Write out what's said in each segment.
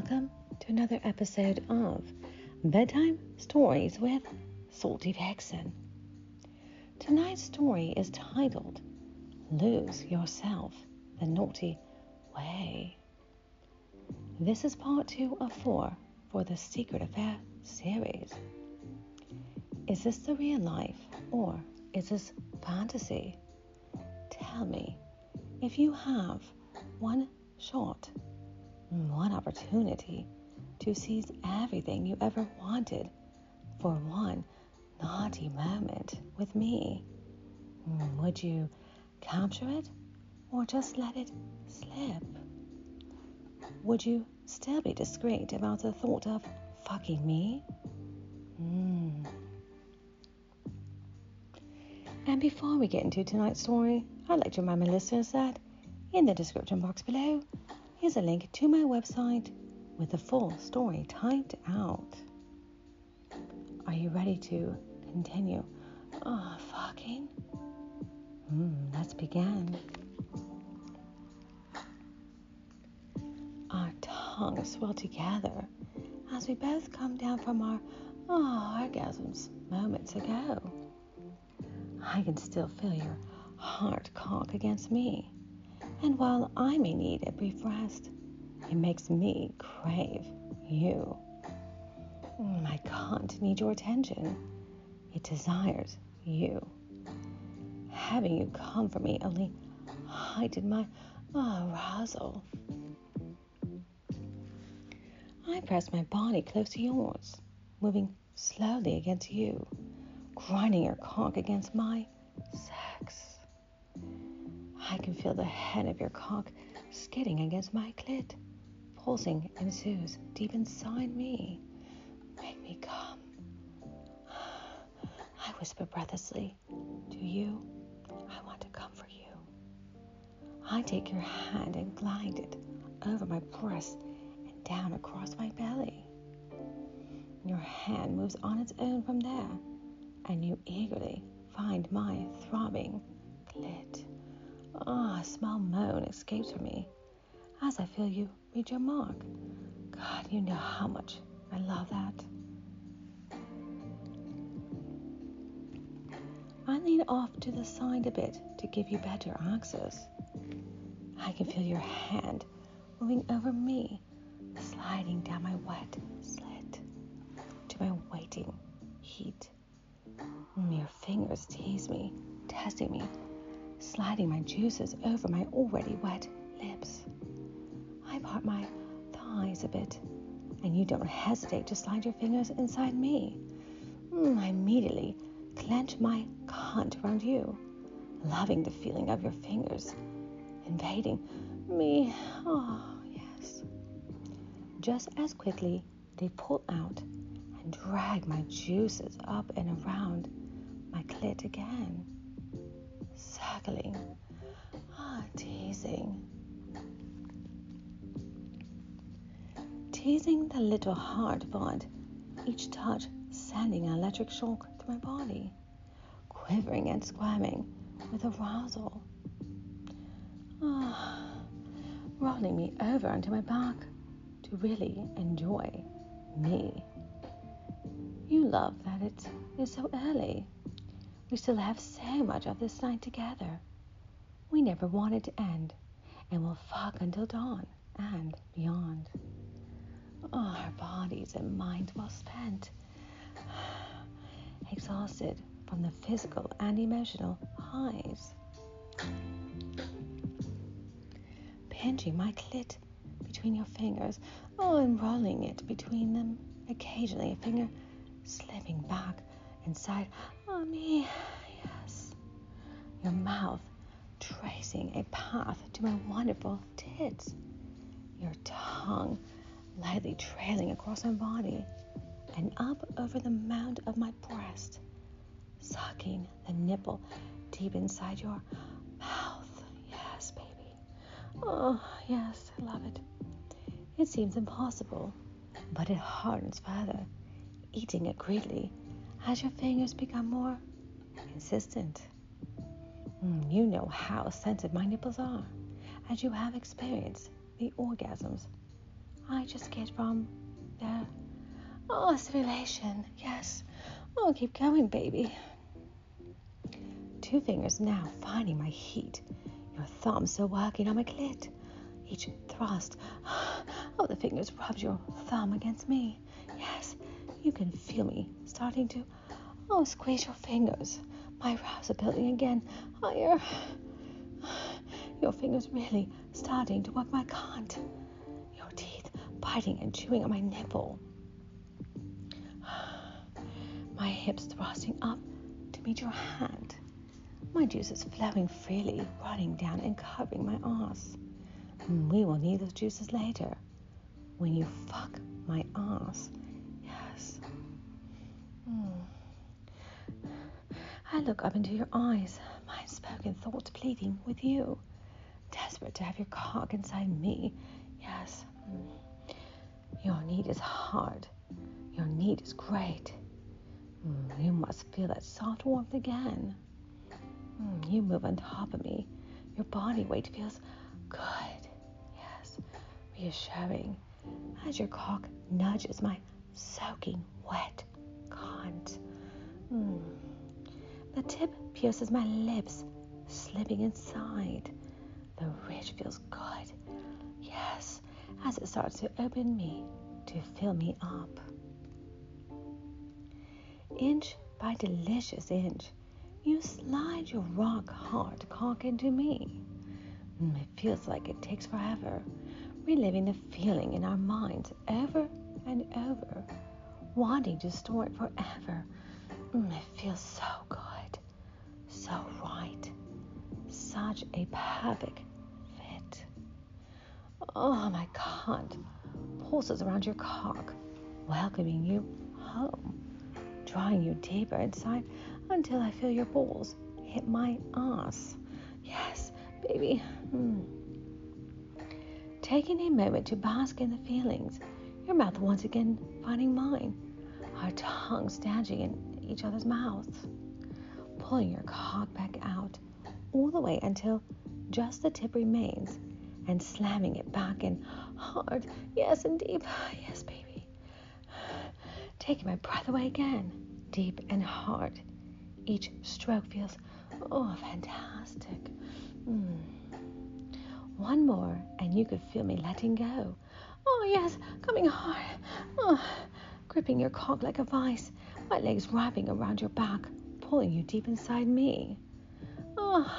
Welcome to another episode of Bedtime Stories with Salty Vixen. Tonight's story is titled Lose Yourself the Naughty Way. This is part two of four for the Secret Affair series. Is this the real life or is this fantasy? Tell me if you have one shot one opportunity to seize everything you ever wanted for one naughty moment with me. Would you capture it or just let it slip? Would you still be discreet about the thought of fucking me? Mm. And before we get into tonight's story, I'd like to remind my listeners that in the description box below, Here's a link to my website with the full story typed out. Are you ready to continue? Oh, fucking. Hmm, let's begin. Our tongues swell together as we both come down from our oh, orgasms moments ago. I can still feel your heart cock against me. And while I may need a brief rest, it makes me crave you. My cunt needs your attention. It desires you. Having you come for me only heightened my arousal. I press my body close to yours, moving slowly against you, grinding your cock against my I can feel the head of your cock skidding against my clit. Pulsing ensues deep inside me. Make me come. I whisper breathlessly, To you, I want to come for you. I take your hand and glide it over my breast and down across my belly. Your hand moves on its own from there, and you eagerly find my throbbing clit. Ah, a small moan escapes from me as I feel you reach your mark. God, you know how much I love that. I lean off to the side a bit to give you better access. I can feel your hand moving over me, sliding down my wet slit to my waiting heat. Your fingers tease me, testing me sliding my juices over my already wet lips. I part my thighs a bit, and you don't hesitate to slide your fingers inside me. Mm, I immediately clench my cunt around you, loving the feeling of your fingers invading me. Oh, yes. Just as quickly, they pull out and drag my juices up and around my clit again cackling, ah, teasing. Teasing the little hard part, each touch sending an electric shock through my body, quivering and squirming with arousal. Ah, rolling me over onto my back to really enjoy me. You love that it is so early. We still have so much of this night together. We never want it to end, and we'll fuck until dawn and beyond. Oh, our bodies and minds well spent, exhausted from the physical and emotional highs. Pinching my clit between your fingers, oh, and rolling it between them, occasionally a finger slipping back inside Mommy, yes. Your mouth tracing a path to my wonderful tits. Your tongue lightly trailing across my body and up over the mound of my breast, sucking the nipple deep inside your mouth. Yes, baby. Oh, yes, I love it. It seems impossible, but it hardens further, eating it greedily as your fingers become more insistent. Mm, you know how sensitive my nipples are, as you have experienced the orgasms I just get from the oh stimulation. Yes. Oh, keep going, baby. Two fingers now finding my heat. Your thumbs still working on my clit. Each thrust oh, the fingers rubs your thumb against me. You can feel me starting to oh squeeze your fingers. My brows are building again higher. Your fingers really starting to work my cunt. Your teeth biting and chewing on my nipple. My hips thrusting up to meet your hand. My juices flowing freely, running down and covering my ass. Mm, we will need those juices later. When you fuck my ass. Yes. Mm. I look up into your eyes, my spoken thoughts pleading with you desperate to have your cock inside me. Yes. Mm. Your need is hard. Your need is great. Mm, you must feel that soft warmth again. You move on top of me. Your body weight feels good. Yes, reassuring as your cock nudges my soaking wet cunt. Mm. The tip pierces my lips, slipping inside. The ridge feels good. Yes, as it starts to open me to fill me up. Inch by delicious inch, you slide your rock hard cock into me. Mm, it feels like it takes forever, reliving the feeling in our minds over and over, wanting to store it forever. Mm, it feels so good, so right, such a perfect fit. Oh, my cunt pulses around your cock, welcoming you home, drawing you deeper inside until I feel your balls hit my ass. Yes, baby. Hmm. Taking a moment to bask in the feelings, your mouth once again finding mine, our tongues dashing in each other's mouths, pulling your cock back out all the way until just the tip remains and slamming it back in hard, yes, and deep, yes, baby. Taking my breath away again, deep and hard. Each stroke feels, oh, fantastic. Mm. One more, and you could feel me letting go. Oh, yes, coming hard. Oh, gripping your cock like a vice, my legs wrapping around your back, pulling you deep inside me. Oh,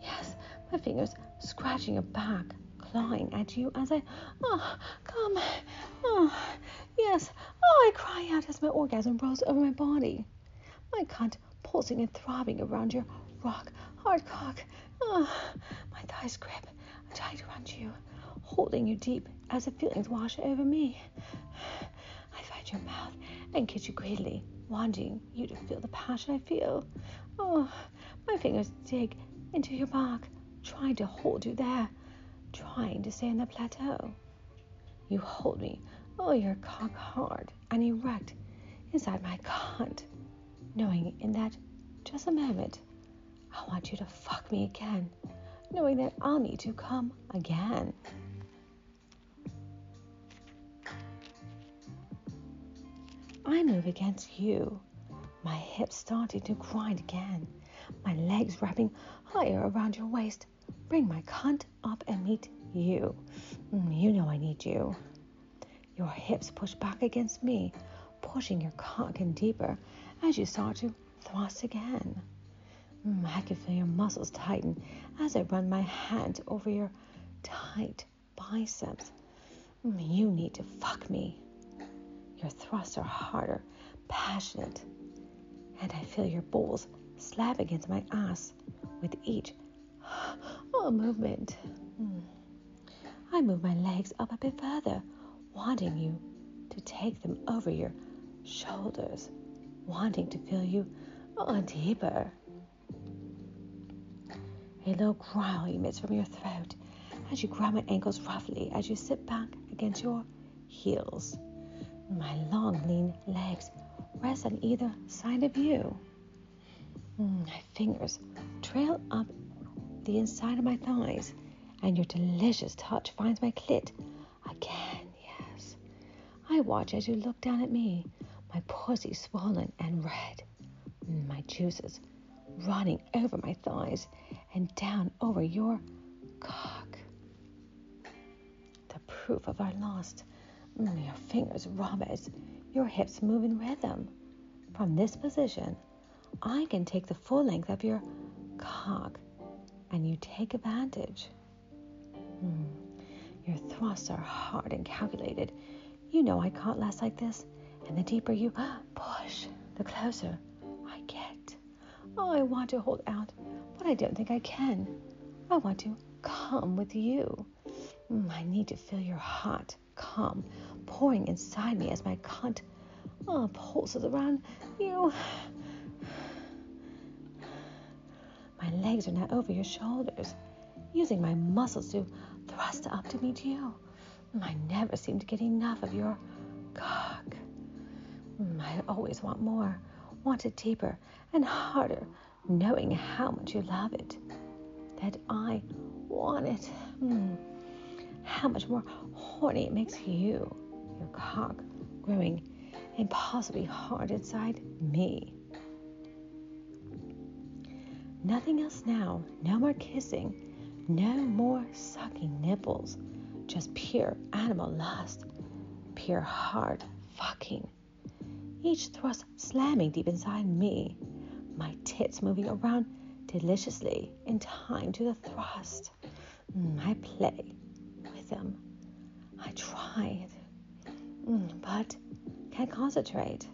yes, my fingers scratching your back, clawing at you as I, oh, come, oh, yes, oh, I cry out as my orgasm rolls over my body. My cunt pulsing and throbbing around your rock, hard cock. Oh, my thighs grip tight around you, holding you deep as the feelings wash over me. I find your mouth and kiss you greedily, wanting you to feel the passion I feel. Oh, my fingers dig into your back, trying to hold you there, trying to stay on the plateau. You hold me, oh, your cock hard and erect inside my cunt, knowing in that just a moment, I want you to fuck me again, knowing that I'll need to come again. I move against you, my hips starting to grind again, my legs wrapping higher around your waist, Bring my cunt up and meet you. Mm, you know I need you. Your hips push back against me, pushing your cock in deeper as you start to thrust again. Mm, I can feel your muscles tighten as I run my hand over your tight biceps. Mm, you need to fuck me. Your thrusts are harder, passionate, and I feel your balls slap against my ass with each Oh, movement. Hmm. I move my legs up a bit further, wanting you to take them over your shoulders, wanting to feel you oh, deeper. A low growl emits from your throat as you grab my ankles roughly as you sit back against your heels. My long, lean legs rest on either side of you. Hmm, my fingers trail up the inside of my thighs, and your delicious touch finds my clit again, yes. I watch as you look down at me, my pussy swollen and red, my juices running over my thighs and down over your cock. The proof of our lust. Your fingers as your hips move in rhythm. From this position, I can take the full length of your cock and you take advantage. Mm. Your thrusts are hard and calculated. You know I can't last like this, and the deeper you push, the closer I get. Oh, I want to hold out, but I don't think I can. I want to come with you. Mm, I need to feel your hot calm pouring inside me as my cunt oh, pulses around you. My legs are now over your shoulders, using my muscles to thrust up to meet you. Mm, I never seem to get enough of your cock. Mm, I always want more, want it deeper and harder, knowing how much you love it. That I want it. Mm. How much more horny it makes you, your cock, growing impossibly hard inside me. Nothing else now. No more kissing. No more sucking nipples. Just pure animal lust. Pure hard fucking. Each thrust slamming deep inside me. My tits moving around deliciously in time to the thrust. I play them. I try, mm, but can't concentrate.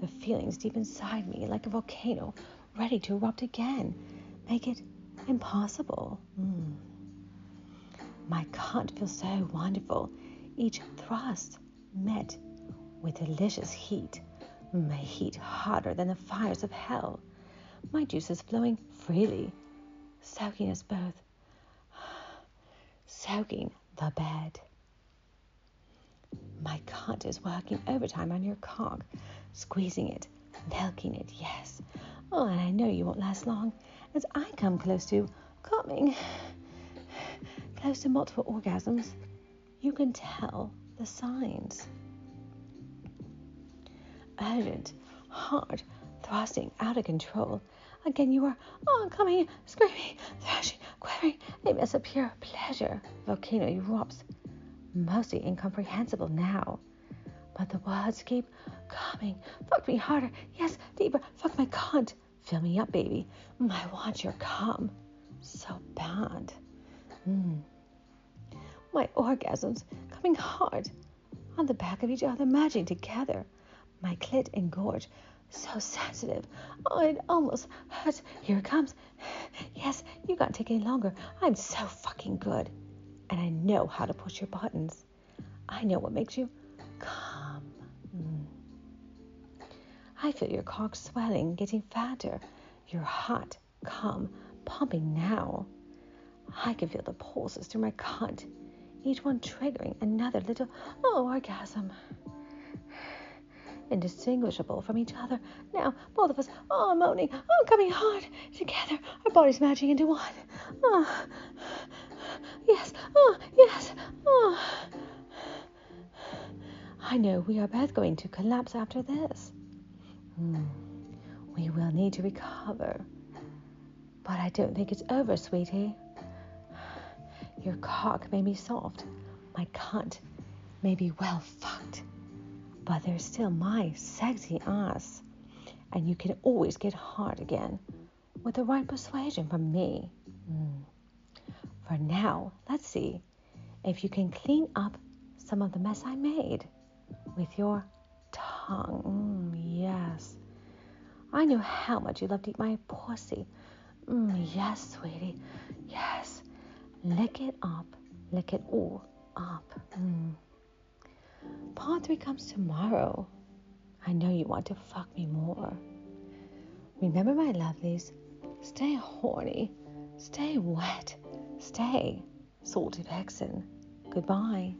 The feelings deep inside me, like a volcano, ready to erupt again, make it impossible. Mm. My cunt feels so wonderful, each thrust met with delicious heat, my heat hotter than the fires of hell, my juices flowing freely, soaking us both, soaking the bed. My cunt is working overtime on your cock, squeezing it, milking it, yes, Oh, and I know you won't last long as I come close to coming, close to multiple orgasms. You can tell the signs. Urgent, hard, thrusting, out of control. Again, you are oh, coming, screaming, thrashing, It is a pure pleasure. Volcano erupts, mostly incomprehensible now. But the words keep coming. Fuck me harder. Yes, deeper. Fuck my cunt. Fill me up, baby. I want your cum. So bad. Mm. My orgasms coming hard on the back of each other, matching together. My clit engorged, so sensitive. Oh, it almost hurts. Here it comes. Yes, you can't take any longer. I'm so fucking good. And I know how to push your buttons. I know what makes you calm. Mm. I feel your cock swelling, getting fatter, your hot cum pumping now. I can feel the pulses through my cunt, each one triggering another little oh orgasm. Indistinguishable from each other. Now, both of us, oh, moaning, oh, coming hard together, our bodies matching into one. Oh, yes, oh, yes, oh. I know we are both going to collapse after this. Hmm. We will need to recover. But I don't think it's over, sweetie. Your cock may be soft. My cunt may be well fucked. But they're still my sexy ass. And you can always get hard again with the right persuasion from me. Mm. For now, let's see if you can clean up some of the mess I made with your tongue. Mm, yes. I knew how much you love to eat my pussy. Mm, yes, sweetie. Yes. Lick it up. Lick it all up. Mm. Part three comes tomorrow. I know you want to fuck me more. Remember, my lovelies, stay horny, stay wet, stay salty vixen. Goodbye.